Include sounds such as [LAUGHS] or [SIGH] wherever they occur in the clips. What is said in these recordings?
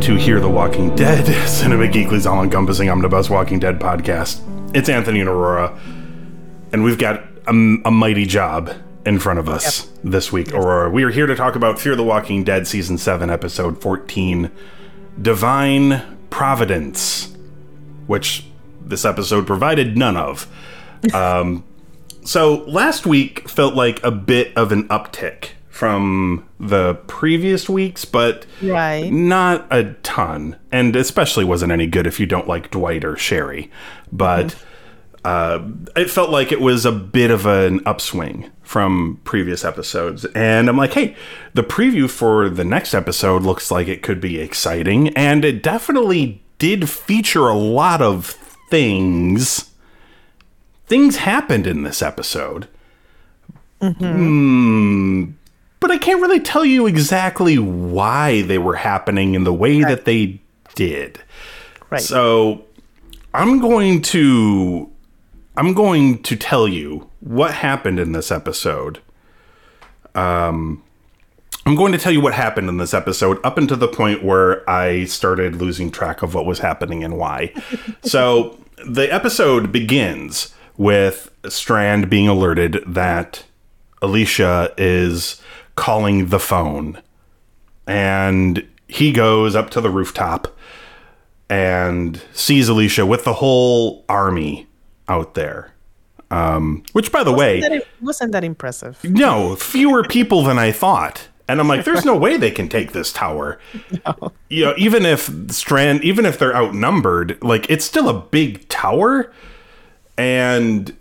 To Hear the Walking Dead, [LAUGHS] Cinema Geekly's all encompassing omnibus Walking Dead podcast. It's Anthony and Aurora, and we've got a, a mighty job in front of us yep. this week, Aurora. We are here to talk about Fear the Walking Dead Season 7, Episode 14 Divine Providence, which this episode provided none of. [LAUGHS] Um, so last week felt like a bit of an uptick from the previous weeks, but right. not a ton. And especially wasn't any good if you don't like Dwight or Sherry. But mm-hmm. uh, it felt like it was a bit of an upswing from previous episodes. And I'm like, hey, the preview for the next episode looks like it could be exciting. And it definitely did feature a lot of things. Things happened in this episode. Mm-hmm. Mm, but I can't really tell you exactly why they were happening in the way right. that they did. Right. So I'm going to I'm going to tell you what happened in this episode. Um I'm going to tell you what happened in this episode up until the point where I started losing track of what was happening and why. [LAUGHS] so the episode begins with Strand being alerted that Alicia is calling the phone. And he goes up to the rooftop and sees Alicia with the whole army out there. Um, which, by the wasn't way, that, wasn't that impressive? No, fewer people than I thought. And I'm like, there's no way they can take this tower. [LAUGHS] No. You know, even if Strand, even if they're outnumbered, like it's still a big tower. And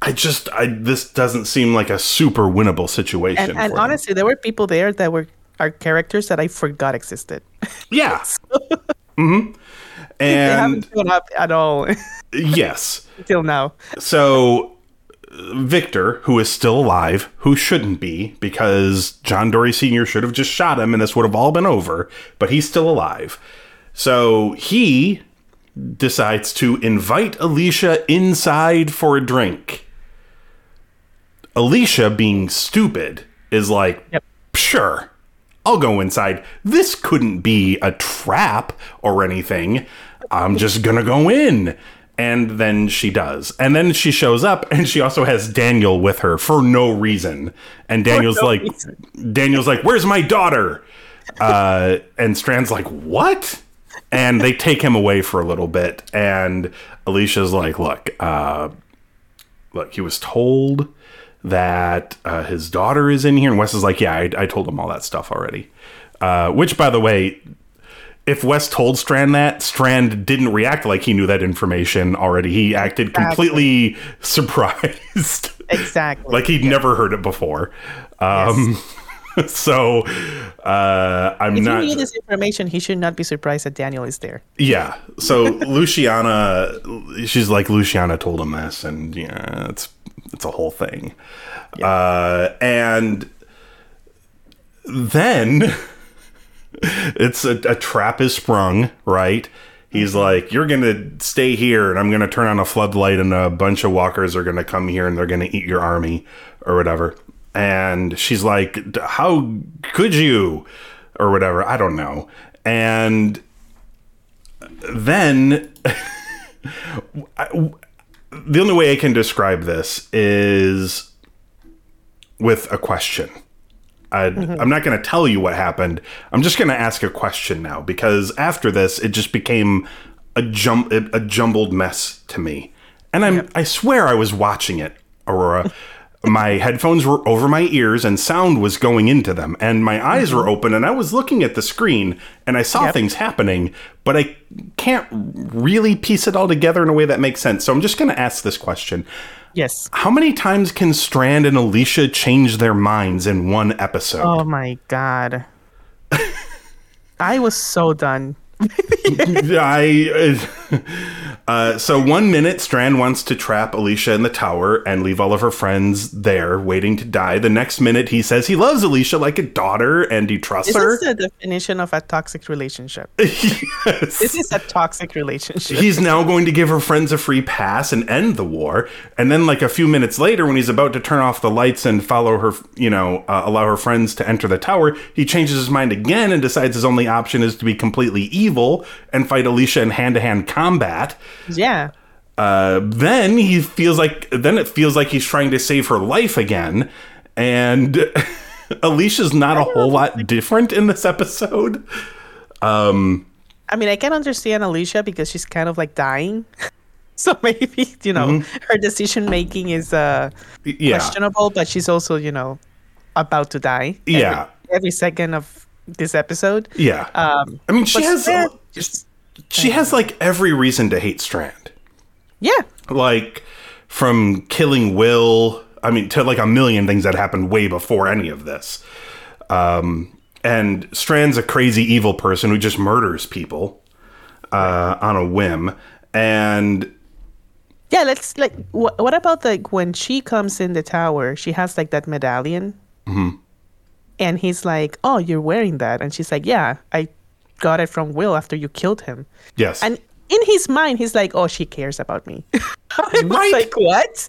I just I this doesn't seem like a super winnable situation. And, and honestly, there were people there that were our characters that I forgot existed. Yeah. [LAUGHS] mm-hmm. And [LAUGHS] they haven't shown up at all. [LAUGHS] yes. Until now. So Victor, who is still alive, who shouldn't be, because John Dory Sr. should have just shot him and this would have all been over, but he's still alive. So he decides to invite Alicia inside for a drink. Alicia, being stupid, is like, yep. sure, I'll go inside. This couldn't be a trap or anything. I'm just gonna go in. And then she does. And then she shows up and she also has Daniel with her for no reason. And Daniel's no like reason. Daniel's like, Where's my daughter? Uh, and Strand's like, What? And they take him away for a little bit. And Alicia's like, Look, uh, look, he was told that uh, his daughter is in here. And Wes is like, yeah, I, I told him all that stuff already. Uh, which, by the way, if Wes told Strand that, Strand didn't react like he knew that information already. He acted completely [LAUGHS] surprised. Exactly. like he'd yeah. never heard it before. Um, yes. [LAUGHS] so uh, I'm if not. If he knew this information, he should not be surprised that Daniel is there. Yeah. So [LAUGHS] Luciana, she's like Luciana told him this, and yeah, it's it's a whole thing. Yeah. Uh, and then [LAUGHS] it's a, a, trap is sprung, right? He's mm-hmm. like, You're going to stay here, and I'm going to turn on a floodlight, and a bunch of walkers are going to come here and they're going to eat your army or whatever. And she's like, How could you? Or whatever. I don't know. And then. [LAUGHS] the only way I can describe this is with a question. I, mm-hmm. I'm not going to tell you what happened. I'm just going to ask a question now because after this, it just became a jump, a jumbled mess to me. And I'm, yep. I swear I was watching it, Aurora. My headphones were over my ears and sound was going into them and my eyes were mm-hmm. open and I was looking at the screen and I saw yep. things happening, but I can't really piece it all together in a way that makes sense. So I'm just going to ask this question. Yes. How many times can Strand and Alicia change their minds in one episode? Oh my god. [LAUGHS] I was so done. [LAUGHS] [LAUGHS] I [LAUGHS] uh, so one minute Strand wants to trap Alicia in the tower and leave all of her friends there waiting to die. The next minute he says he loves Alicia like a daughter and he trusts This her. This is the definition of a toxic relationship. [LAUGHS] Yes. This is a toxic relationship. He's now going to give her friends a free pass and end the war. And then, like a few minutes later, when he's about to turn off the lights and follow her, you know, uh, allow her friends to enter the tower, he changes his mind again and decides his only option is to be completely evil and fight Alicia in hand to hand combat. Yeah. Uh, then he feels like, then it feels like he's trying to save her life again. And [LAUGHS] Alicia's not a whole lot different in this episode. I mean, I can understand Alicia because she's kind of like dying. [LAUGHS] so maybe, you know, her decision making is uh, Yeah. questionable, but she's also, you know, about to die. every- Yeah. Every, second of this episode. Yeah. Um, I mean, she has just, she has like every reason to hate Strand. yeah. Like from killing Will, I mean, to like a million things that happened way before any of this. Um, and Strand's a crazy evil person who just murders people uh, on a whim. And Yeah, let's like. Wh- what about like when she comes in the tower? She has like that medallion, Mm-hmm. and he's like, "Oh, you're wearing that," and she's like, "Yeah, I got it from Will after you killed him." yes, And in his mind, he's like, "Oh, she cares about me." [LAUGHS] I was Right. like, "What?"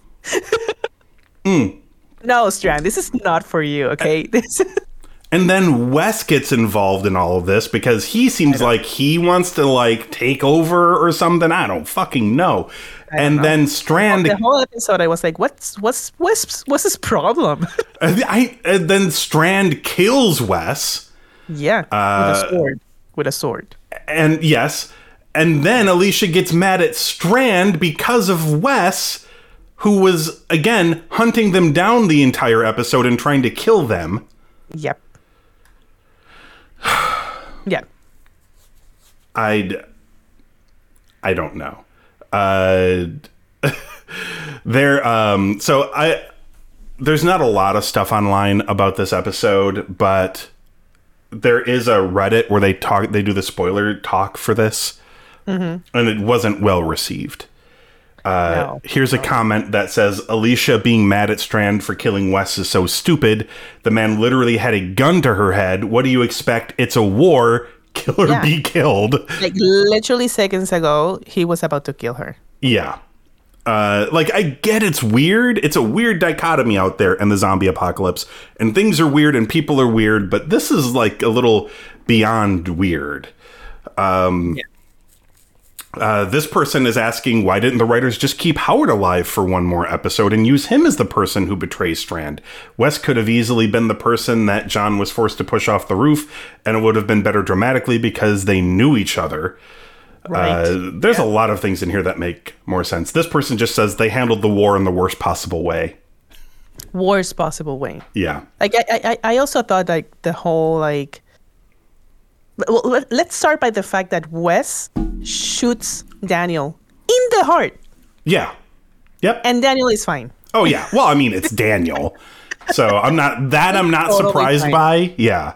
Hmm. [LAUGHS] No, Strand, this is not for you. Okay, this. [LAUGHS] And then Wes gets involved in all of this because he seems like he wants to like take over or something. I don't fucking know. And then Strand, the whole episode, I was like, "What's what's what's what's his problem?" I, and then Strand kills Wes. yeah, Uh, with a sword. With a sword. And yes, and then Alicia gets mad at Strand because of Wes, who was again hunting them down the entire episode and trying to kill them. Yep. [SIGHS] yeah. I'd I don't know. Uh [LAUGHS] there um so I there's not a lot of stuff online about this episode, but there is a Reddit where they talk they do the spoiler talk for this. And it wasn't well received. Uh, No. Here's a comment that says Alicia being mad at Strand for killing Wes is so stupid. The man literally had a gun to her head. What do you expect? It's a war. Kill or Yeah. be killed. Like literally seconds ago, he was about to kill her. Yeah. Uh, like I get it's weird. It's a weird dichotomy out there in the zombie apocalypse, and things are weird and people are weird. But this is like a little beyond weird. Um, uh, this person is asking why didn't the writers just keep Howard alive for one more episode and use him as the person who betrays Strand? Wes could have easily been the person that John was forced to push off the roof, and it would have been better dramatically because they knew each other. Right. Uh, there's a lot of things in here that make more sense. This person just says they handled the war in the worst possible way. Worst possible way. Yeah. Like I, I, I also thought like the whole like. Well, let, let's start by the fact that Wes shoots Daniel in the heart, Yeah. Yep. and Daniel is fine. oh yeah. Well, I mean, it's Daniel. So I'm not that I'm not [LAUGHS] Totally surprised fine. by. Yeah.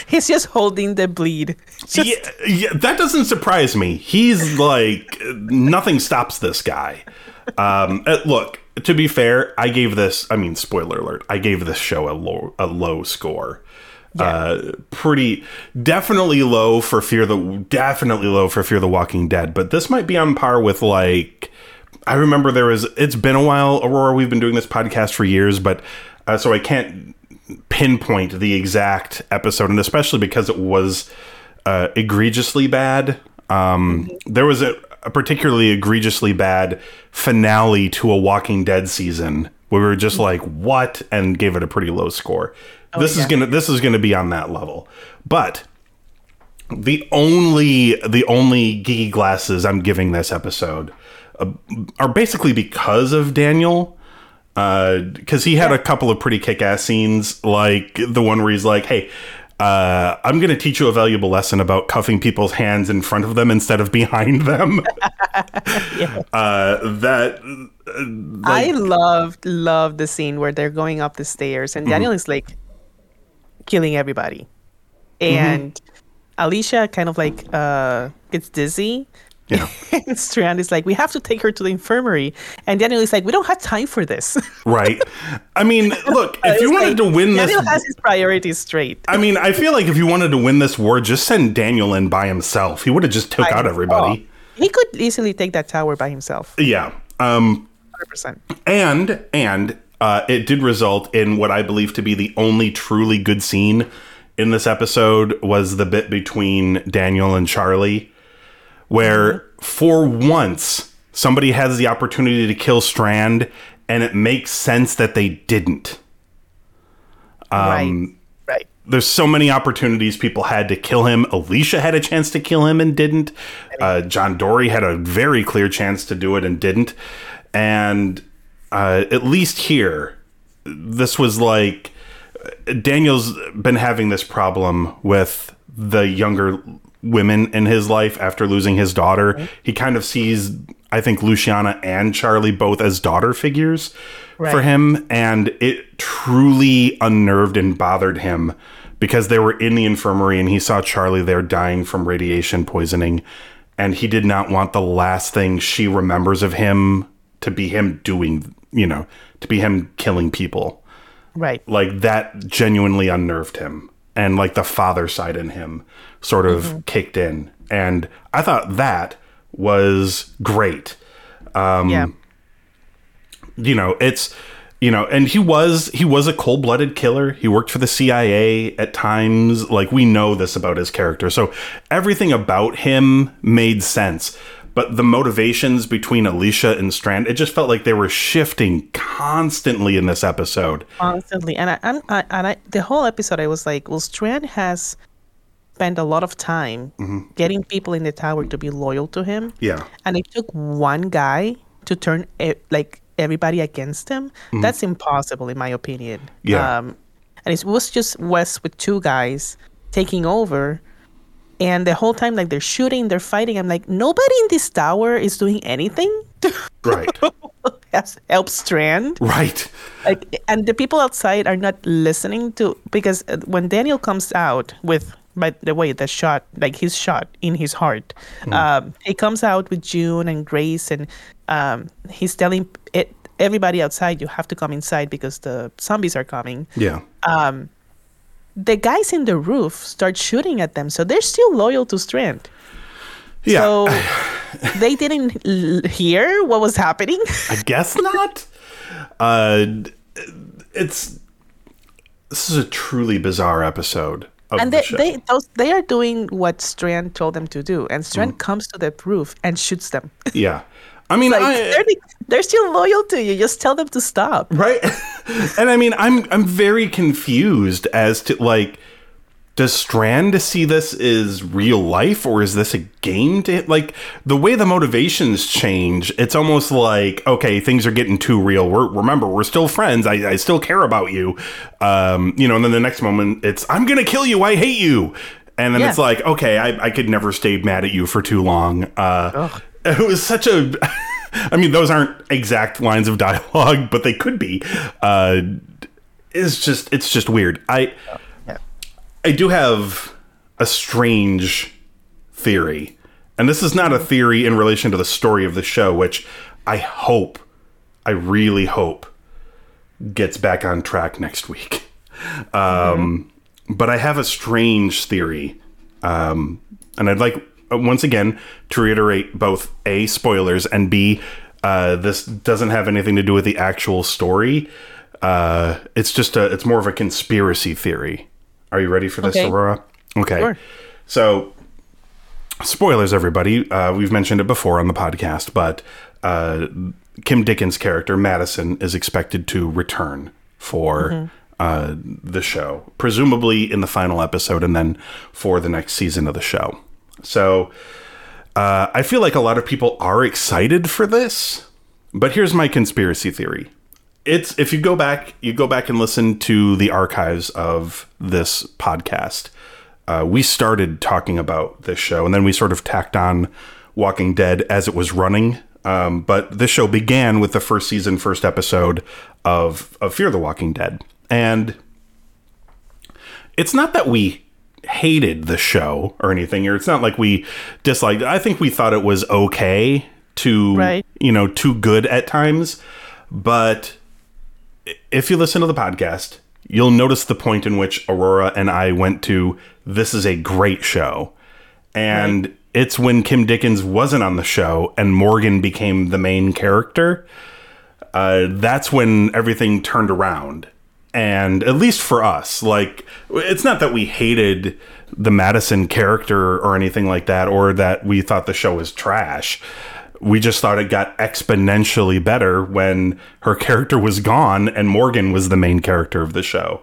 [LAUGHS] He's just holding the bleed. Just, yeah. Yeah, that doesn't surprise me. He's like nothing stops this guy. Um, uh, look, to be fair, I gave this. I mean, spoiler alert. I gave this show a low a low score. Uh, pretty definitely low for Fear the definitely low for Fear the Walking Dead. But this might be on par with like I remember there was. It's been a while, Aurora. We've been doing this podcast for years, but uh, so I can't pinpoint the exact episode, and especially because it was uh, egregiously bad. Um, there was a, a particularly egregiously bad finale to a Walking Dead season where we were just like, "What?" and gave it a pretty low score. this is gonna this is gonna be on that level, but the only the only geeky glasses I'm giving this episode uh, are basically because of Daniel, because he had a couple of pretty kick ass scenes, like the one where he's like, "Hey, uh, I'm going to teach you a valuable lesson about cuffing people's hands in front of them instead of behind them. [LAUGHS] [LAUGHS] uh, that uh, I loved loved the scene where they're going up the stairs and Daniel is like killing everybody, and Alicia kind of like uh, gets dizzy. Yeah. [LAUGHS] and Strand is like, we have to take her to the infirmary, and Daniel is like, we don't have time for this. [LAUGHS] right. I mean, look, if you wanted like, to win this, Daniel has his priorities straight. I mean, I feel like if you wanted to win this war, just send Daniel in by himself. He would have just took I- out everybody. He could easily take that tower by himself, Yeah. Um, hundred percent. and and uh, it did result in what I believe to be the only truly good scene in this episode was the bit between Daniel and Charlie, where for once somebody has the opportunity to kill Strand, and it makes sense that they didn't. right, right. there's so many opportunities people had to kill him. Alicia had a chance to kill him and didn't. Uh, John Dory had a very clear chance to do it and didn't. And uh, at least here, this was like Daniel's been having this problem with the younger women in his life after losing his daughter. He kind of sees, I think, Luciana and Charlie both as daughter figures for him. And it truly unnerved and bothered him because they were in the infirmary and he saw Charlie there dying from radiation poisoning. And he did not want the last thing she remembers of him to be him doing, you know, to be him killing people Right. like that genuinely unnerved him and like the father side in him sort of kicked in. And i thought that was great. Um, yeah. you know it's you know and he was he was a cold-blooded killer. He worked for the cia at times. Like we know this about his character. So everything about him made sense but the motivations between alicia and strand it just felt like they were shifting constantly in this episode Constantly, and I, I'm, I, and I, the whole episode, I was like, well, Strand has spent a lot of time getting people in the tower to be loyal to him. yeah and it took one guy to turn like everybody against him that's impossible in my opinion Mm-hmm. Yeah. um and it was just wes with two guys taking over and the whole time like they're shooting they're fighting i'm like nobody in this tower is doing anything? [LAUGHS] Right. Help strand. Right. Like and the people outside are not listening to because uh, when daniel comes out with by the way the shot like his shot in his heart um he comes out with june and grace and um he's telling it everybody outside you have to come inside because the zombies are coming. Yeah the guys in the roof start shooting at them so they're still loyal to strand yeah so [LAUGHS] they didn't l- hear what was happening I guess not. Uh, it's this is a truly bizarre episode of and the they, show. they those they are doing what Strand told them to do, and Strand Mm. comes to the roof and shoots them. yeah, I mean, like I, they're, they're still loyal to you. Just tell them to stop. right? [LAUGHS] and I mean, I'm I'm very confused as to like, does Strand see this as real life or is this a game to like the way the motivations change? It's almost like okay, things are getting too real. We're remember we're still friends. I, I still care about you, um, you know. And then the next moment, it's I'm gonna kill you. I hate you. And then Yeah. it's like, okay, I, I could never stay mad at you for too long. Uh, it was such a [LAUGHS] I mean, those aren't exact lines of dialogue, but they could be. Uh, it's just it's just weird. I Yeah. I do have a strange theory. And this is not a theory in relation to the story of the show, which I hope, I really hope, gets back on track next week. Um, But I have a strange theory. Um, and I'd like, once again, to reiterate both A, spoilers, and B, uh, this doesn't have anything to do with the actual story. Uh, it's just a, it's more of a conspiracy theory. Are you ready for this, Okay. Aurora? Okay. Sure. So, spoilers, everybody. Uh, we've mentioned it before on the podcast, but uh, Kim Dickens' character, Madison, is expected to return for uh, the show, presumably in the final episode and then for the next season of the show. So, uh, I feel like a lot of people are excited for this, but here's my conspiracy theory. it's if you go back, you go back and listen to the archives of this podcast. Uh, we started talking about this show, and then we sort of tacked on Walking Dead as it was running. Um, but this show began with the first season, first episode of of Fear the Walking Dead, and it's not that we hated the show or anything, or it's not like we disliked. I think we thought it was okay to, Right. you know, too good at times. But if you listen to the podcast, you'll notice the point in which Aurora and I went to. This is a great show, and it's when Kim Dickens wasn't on the show and Morgan became the main character. Uh, that's when everything turned around. And at least for us, like, it's not that we hated the Madison character or anything like that, or that we thought the show was trash. We just thought it got exponentially better when her character was gone and Morgan was the main character of the show.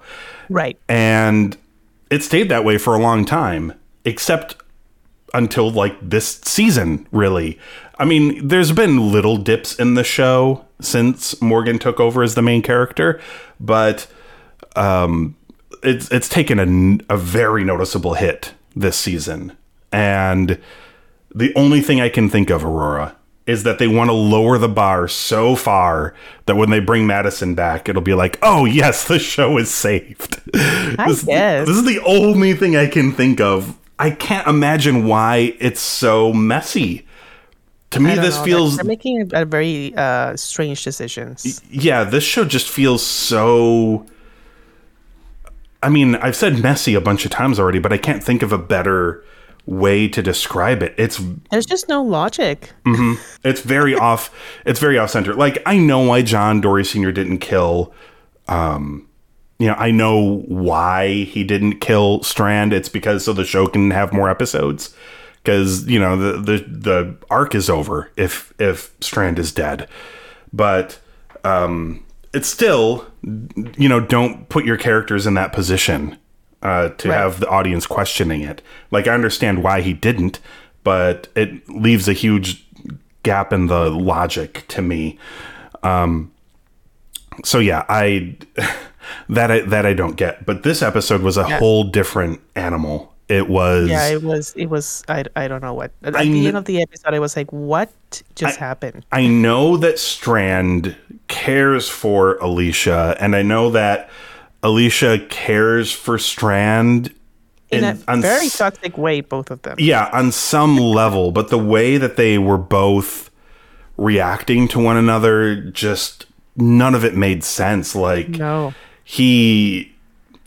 Right. And it stayed that way for a long time, except until like this season, really. I mean, there's been little dips in the show since Morgan took over as the main character, but um, it's it's taken a, a very noticeable hit this season. And the only thing I can think of, Aurora, is that they want to lower the bar so far that when they bring Madison back, it'll be like, oh, yes, the show is saved. [LAUGHS] I this, guess. this is the only thing I can think of. I can't imagine why it's so messy. To me, this know, feels They're making a very uh, strange decisions. yeah, this show just feels so. I mean, I've said messy a bunch of times already, but I can't think of a better way to describe it. It's There's just no logic. it's very [LAUGHS] off. It's very off center. Like I know why John Dory Sr. didn't kill. Um, you know, I know why he didn't kill Strand. It's because so the show can have more episodes. Because you know the the the arc is over if if Strand is dead, but um, it's still you know don't put your characters in that position uh, to Right. have the audience questioning it. Like I understand why he didn't, but it leaves a huge gap in the logic to me. Um, so yeah, I [LAUGHS] that I that I don't get. But this episode was a whole different animal. It was Yeah, it was. It was. I, I don't know what. At I the end of the episode, I was like, "What just happened?" I know that Strand cares for Alicia, and I know that Alicia cares for Strand In in- a very s- toxic way, both of them. yeah, on some [LAUGHS] level, but the way that they were both reacting to one another just none of it made sense. Like No. he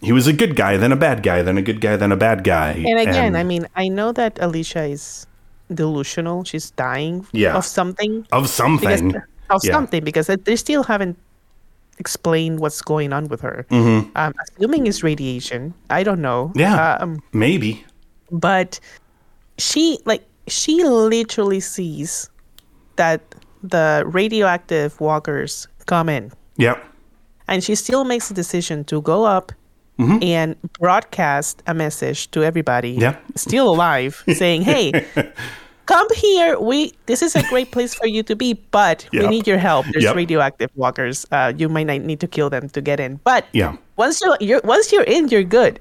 he was a good guy, then a bad guy, then a good guy, then a bad guy. And again, I mean, I know that Alicia is delusional. She's dying Yeah. of something. of Because, something. of Yeah. something because they still haven't explained what's going on with her. Mm-hmm. Um, assuming it's radiation. I don't know. Yeah. Um, Maybe. but she like she literally sees that the radioactive walkers come in Yep. and she still makes the decision to go up Mm-hmm. and broadcast a message to everybody Yeah. still alive [LAUGHS] saying hey come here we this is a great place for you to be but we need your help there's Yep. radioactive walkers uh, you might not need to kill them to get in but Yeah. once you're, you're once you're in you're good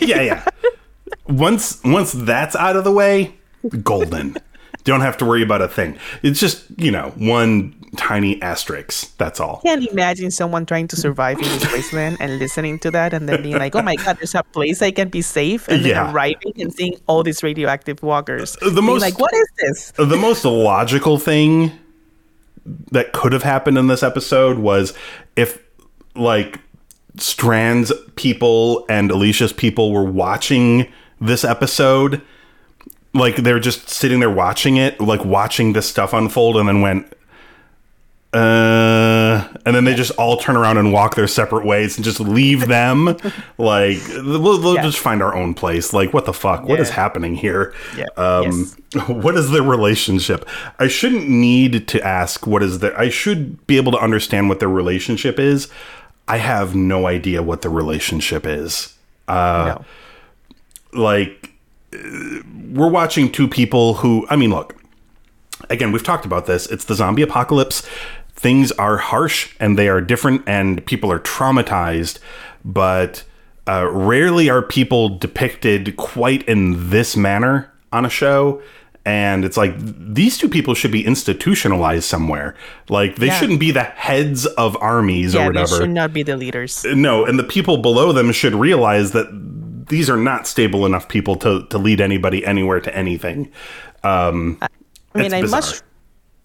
Yeah, yeah. [LAUGHS] once once that's out of the way, golden. Don't have to worry about a thing. It's just, you know, one tiny asterisk. That's all. can't imagine someone trying to survive in this wasteland and listening to that and then being like, oh my god, there's a place I can be safe, and Yeah. then arriving and seeing all these radioactive walkers. Uh, the Being most- like, what is this? Uh, the most logical thing that could have happened in this episode was if like Strand's people and Alicia's people were watching this episode like they're just sitting there watching it, like watching this stuff unfold, and then went, uh, and then they just all turn around and walk their separate ways and just leave them. [LAUGHS] like we'll, we'll Yeah. just find our own place. Like what the fuck? What is happening here? Yeah. Um, [LAUGHS] what is their relationship? I shouldn't need to ask what is their. I should be able to understand what their relationship is. I have no idea what the relationship is. Uh, no. like we're watching two people who I mean look again we've talked about this it's the zombie apocalypse things are harsh and they are different and people are traumatized, but uh, rarely are people depicted quite in this manner on a show. And it's like these two people should be institutionalized somewhere. Like they Yeah. shouldn't be the heads of armies Yeah, or they whatever. should not be the leaders. No, and the people below them should realize that these are not stable enough people to, to lead anybody anywhere to anything. Um, I mean, I much,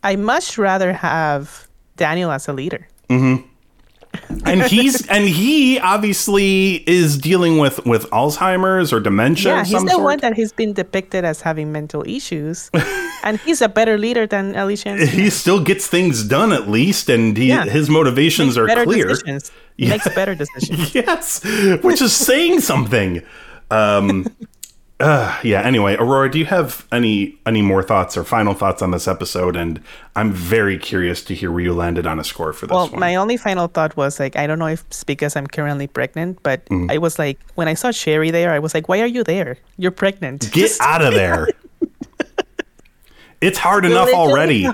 I much rather have Daniel as a leader. and he's [LAUGHS] and he obviously is dealing with with Alzheimer's or dementia. Yeah, of he's the sort. one that he's been depicted as having mental issues, [LAUGHS] and he's a better leader than Alicia. he still gets things done at least, and he Yeah. his motivations are clear. decisions. Makes better [LAUGHS] decisions. Yes, which is saying something. Um, [LAUGHS] uh, yeah. Anyway, Aurora, do you have any any more thoughts or final thoughts on this episode? And I'm very curious to hear where you landed on a score for this Well, one. my only final thought was like, I don't know if it's because I'm currently pregnant, but Mm-hmm. I was like, when I saw Sherry there, I was like, why are you there? You're pregnant. Get Just- out of there. [LAUGHS] it's hard enough already.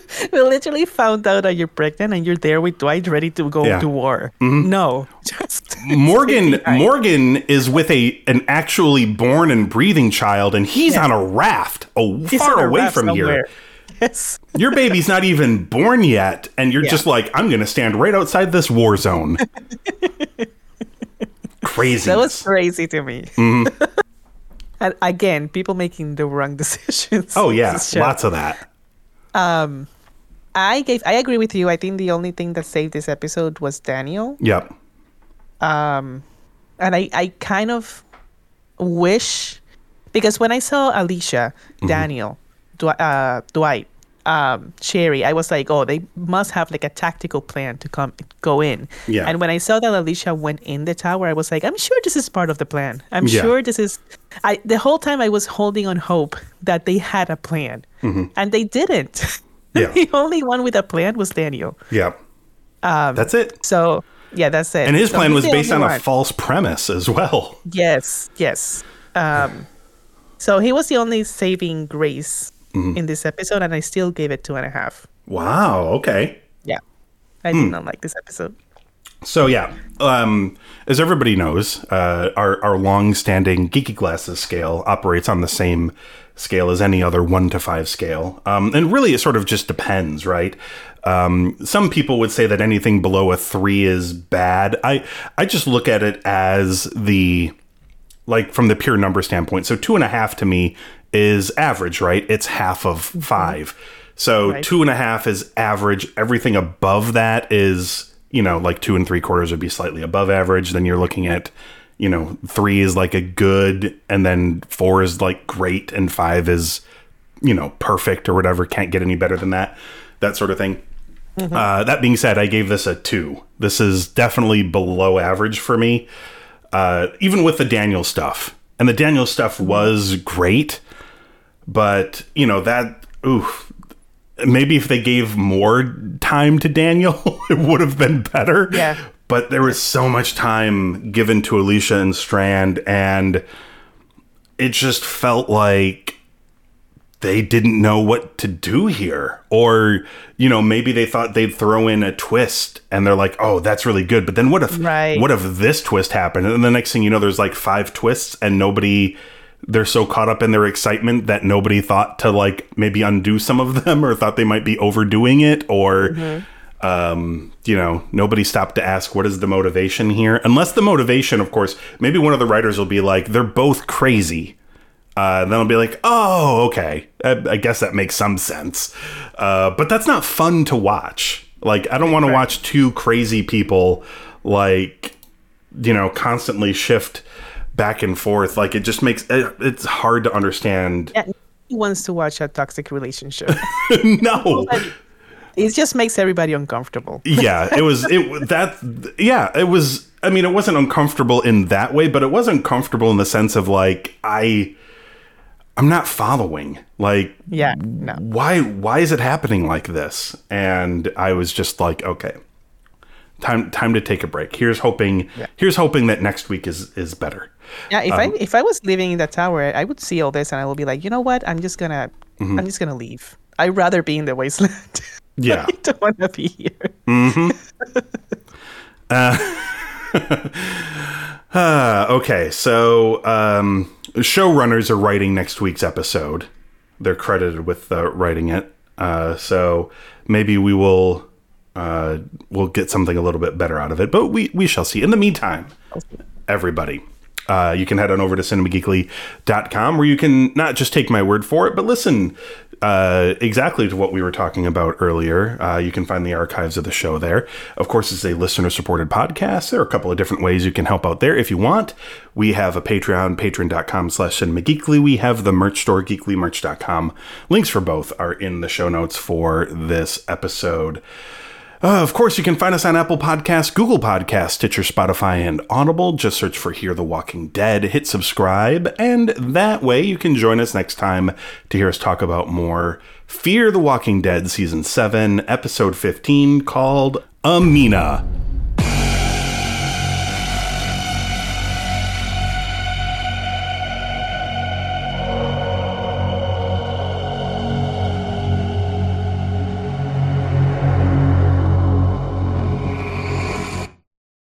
[LAUGHS] we literally found out that you're pregnant and you're there with Dwight ready to go Yeah. Mm-hmm. to war. No, [LAUGHS] just Morgan. [LAUGHS] Morgan is with a an actually born and breathing child, and he's on a raft, oh, He's far a away raft from somewhere. here. Yes. Your baby's not even born yet, and you're Yeah. just like, I'm gonna stand right outside this war zone. Crazy. That was crazy to me. Mm-hmm. and again, people making the wrong decisions. oh yeah, lots of that. I gave. I agree with you. I think the only thing that saved this episode was Daniel. Yep. Um, and I, I kind of wish because when I saw Alicia, Mm-hmm. Daniel, Dw- uh, Dwight, um, Sherry, I was like, oh, they must have like a tactical plan to come go in. Yeah. And when I saw that Alicia went in the tower, I was like, I'm sure this is part of the plan. I'm Yeah. sure this is. I the whole time I was holding on hope that they had a plan, and they didn't. Mm-hmm. [LAUGHS] Yeah. the only one with a plan was Daniel. Yep. That's it. So yeah, that's it. And his So plan was based on a false premise as well. Yes, yes. Um, so he was the only saving grace Mm-hmm. in this episode, and I still gave it two and a half. Wow. Okay. Yeah, I Hmm. did not like this episode. So yeah, um, as everybody knows, uh, our our long-standing geeky glasses scale operates on the same scale as any other one to five scale, um, and really it sort of just depends, right? Um, some people would say that anything below a three is bad. I I just look at it as the like from the pure number standpoint. So two and a half to me is average, right? It's half of five. So Right. two and a half is average. Everything above that is, you know, like two and three quarters would be slightly above average. Then you're looking at, you know, three is like a good, and then four is like great, and five is, you know, perfect or whatever. Can't get any better than that. That sort of thing. Uh, that being said, I gave this a two. This is definitely below average for me uh, even with the Daniel stuff. And the Daniel stuff was great, but you know that oof. Maybe if they gave more time to Daniel, [LAUGHS] it would have been better. Yeah. But there was so much time given to Alicia and Strand, and it just felt like they didn't know what to do here. Or, you know, maybe they thought they'd throw in a twist and they're like, oh, that's really good. But then what if Right. what if this twist happened? And the next thing you know, there's like five twists and nobody they're so caught up in their excitement that nobody thought to like maybe undo some of them [LAUGHS] or thought they might be overdoing it or um, you know, nobody stopped to ask what is the motivation here. Unless the motivation, of course, maybe one of the writers will be like, they're both crazy. Uh, then I'll be like, oh, okay. I, I guess that makes some sense. Uh, but that's not fun to watch. Like, I don't want to watch two crazy people, like, you know, constantly shift back and forth. Like, it just makes it, it's hard to understand. Yeah, he wants to watch a toxic relationship. [LAUGHS] [LAUGHS] no. it just makes everybody uncomfortable. [LAUGHS] yeah, it was it that yeah, it was I mean, it wasn't uncomfortable in that way, but it was uncomfortable in the sense of like I I'm not following. Like Yeah, no. why why is it happening like this? And I was just like, okay. Time time to take a break. Here's hoping here's hoping that next week is is better. Yeah, if Um, I if I was living in that tower, I would see all this and I will be like, you know what? I'm just gonna Mm-hmm. I'm just gonna leave. I'd rather be in the wasteland. [LAUGHS] Yeah. I don't want to be here. [LAUGHS] Uh, [LAUGHS] okay, so um, showrunners are writing next week's episode. They're credited with uh, writing it. Uh, so maybe we will uh, we'll get something a little bit better out of it, but we we shall see. In the meantime, everybody. Uh, you can head on over to cinemageekly.com where you can not just take my word for it, but listen uh, exactly to what we were talking about earlier. Uh, you can find the archives of the show there. Of course, it's a listener supported podcast. There are a couple of different ways you can help out there if you want. We have a Patreon, patreon.com slash cinemageekly. We have the merch store, geeklymerch.com. Links for both are in the show notes for this episode. Uh, of course, you can find us on Apple Podcasts, Google Podcasts, Stitcher, Spotify, and Audible. Just search for Hear the Walking Dead, hit subscribe, and that way you can join us next time to hear us talk about more Fear the Walking Dead Season 7, Episode 15, called Amina.